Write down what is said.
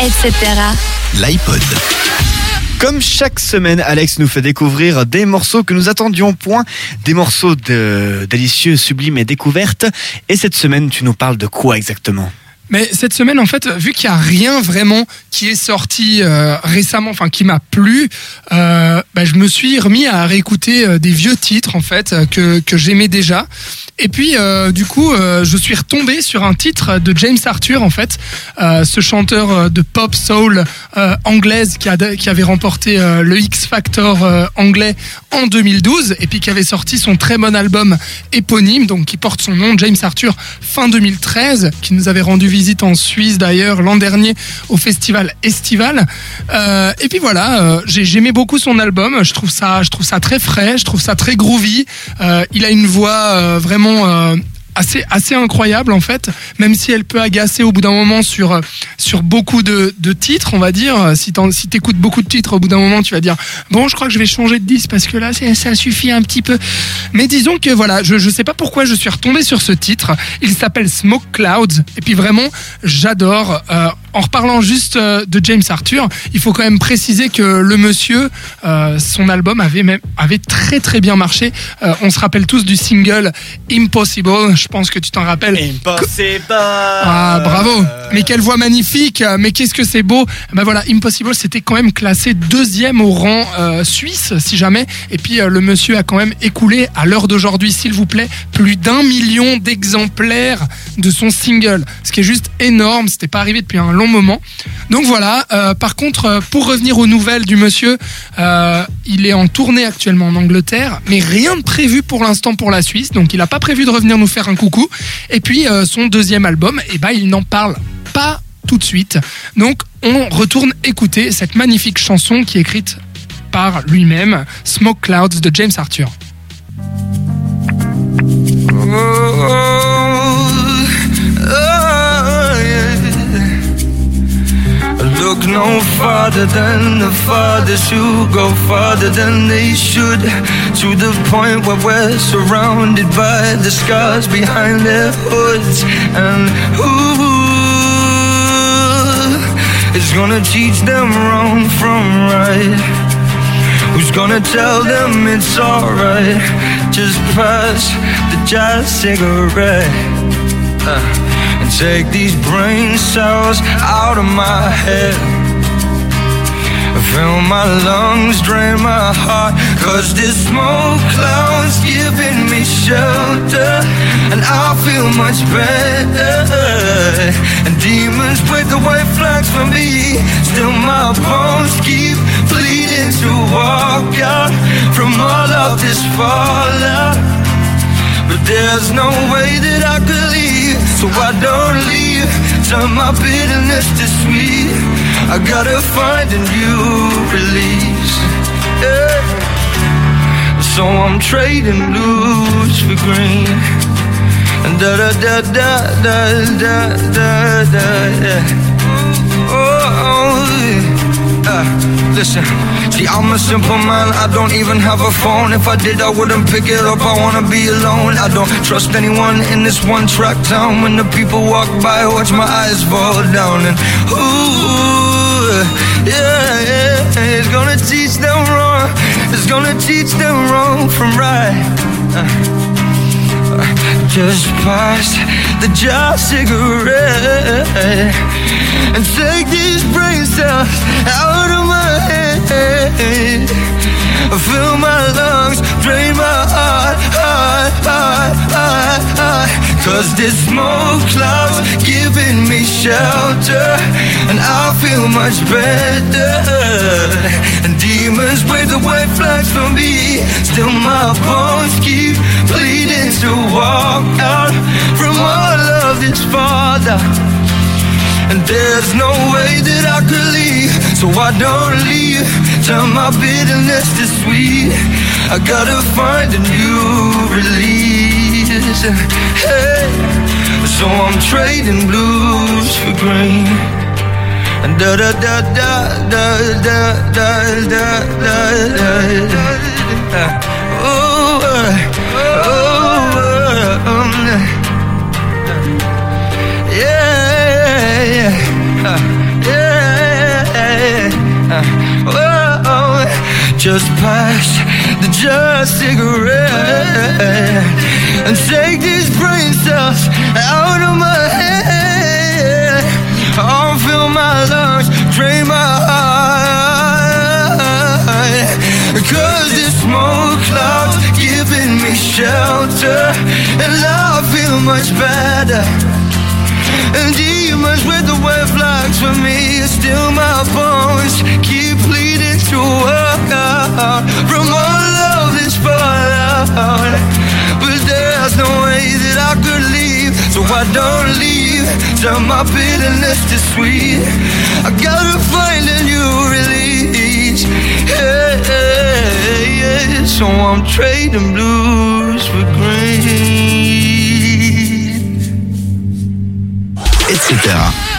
etc. L'iPod. Comme chaque semaine, Alex nous fait découvrir des morceaux que nous attendions point, des morceaux de délicieux, sublimes et découvertes. Et cette semaine, tu nous parles de quoi exactement? Mais cette semaine, en fait, vu qu'il n'y a rien vraiment qui est sorti euh, récemment, enfin qui m'a plu, euh, bah, je me suis remis à réécouter euh, des vieux titres en fait euh, que, que j'aimais déjà. Et puis, euh, du coup, euh, je suis retombé sur un titre de James Arthur, en fait, euh, ce chanteur euh, de pop soul anglaise qui, a, qui avait remporté le X Factor anglais en 2012 et puis qui avait sorti son très bon album éponyme, donc qui porte son nom, James Arthur, fin 2013, qui nous avait rendu visite en Suisse d'ailleurs l'an dernier au festival Estival. Euh, et puis voilà, euh, j'ai- j'aimais beaucoup son album. Je trouve ça, je trouve ça très frais, je trouve ça très groovy. Euh, il a une voix vraiment assez incroyable en fait, même si elle peut agacer au bout d'un moment sur beaucoup de, titres, on va dire. Si t'en- si t'écoutes beaucoup de titres, au bout d'un moment, tu vas dire bon, je crois que je vais changer de disque parce que là, ça suffit un petit peu. Mais disons que voilà, je je sais pas pourquoi je suis retombé sur ce titre. Il s'appelle Smoke Clouds et puis vraiment, j'adore. Euh, en reparlant juste euh, de James Arthur, il faut quand même préciser que le monsieur, euh, son album avait même avait très très bien marché. Euh, on se rappelle tous du single Impossible. Je pense que tu t'en rappelles. Impossible. Ah bravo. Mais quelle voix magnifique. Mais qu'est-ce que c'est beau. Ben voilà, Impossible c'était quand même classé deuxième au rang euh, suisse si jamais. Et puis le monsieur a quand même écoulé à l'heure d'aujourd'hui s'il vous plaît plus d'un million d'exemplaires de son single. Ce qui est juste énorme. C'était pas arrivé depuis un long moment donc voilà euh, par contre euh, pour revenir aux nouvelles du monsieur euh, il est en tournée actuellement en Angleterre mais rien de prévu pour l'instant pour la Suisse donc il a pas prévu de revenir nous faire un coucou et puis son deuxième album et ben il n'en parle pas tout de suite. Donc on retourne écouter cette magnifique chanson qui est écrite par lui-même, Smoke Clouds de James Arthur. Look no farther than the fathers who go farther than they should. To the point where we're surrounded by the scars behind their hoods. And who is gonna teach them wrong from right? Who's gonna tell them it's alright? Just pass the jazz cigarette uh, take these brain cells out of my head. Fill my lungs, drain my heart, cause this smoke cloud's giving me shelter, and I feel much better. And demons wave the white flags for me, still my bones keep bleeding to walk out from all of this fallout. But there's no way that I could leave, so I don't Turn my bitterness to sweet. I gotta find a new release. Yeah. So I'm trading blues for green. And da da da da da da da da. Yeah. Oh, oh yeah. Uh, listen, see, I'm a simple man. I don't even have a phone. If I did, I wouldn't pick it up. I wanna be alone. I don't trust anyone in this one track town. When the people walk by, watch my eyes fall down. And ooh, yeah, yeah, it's gonna teach them wrong. It's gonna teach them wrong from right. Uh, just pass the jar cigarette and take these brain cells out of my head. Fill my lungs, drain my heart, heart, heart, heart, heart. Cause this smoke cloud's giving me shelter, and I feel much better. And demons the white flags for me, still my bones keep bleeding to walk out from all of this father. And there's no way that I could leave, so I don't leave. Turn my bitterness to sweet. I gotta find a new release. Hey, so I'm trading blues for green. Da da da da da da da da da da da. Oh, uh, oh, um, yeah, yeah, uh, yeah. Oh, just pass the just cigarette and take these brain cells out of my head. I'll fill my drain my heart. Cause this smoke cloud's giving me shelter, and I feel much better. And demons with the wet flags for me Still my bones keep pleading to work out From all of this fallout But there's no way that I could leave So I don't leave Till my bitterness is sweet I gotta find a new release hey, hey, yeah. So I'm trading blues for green etc.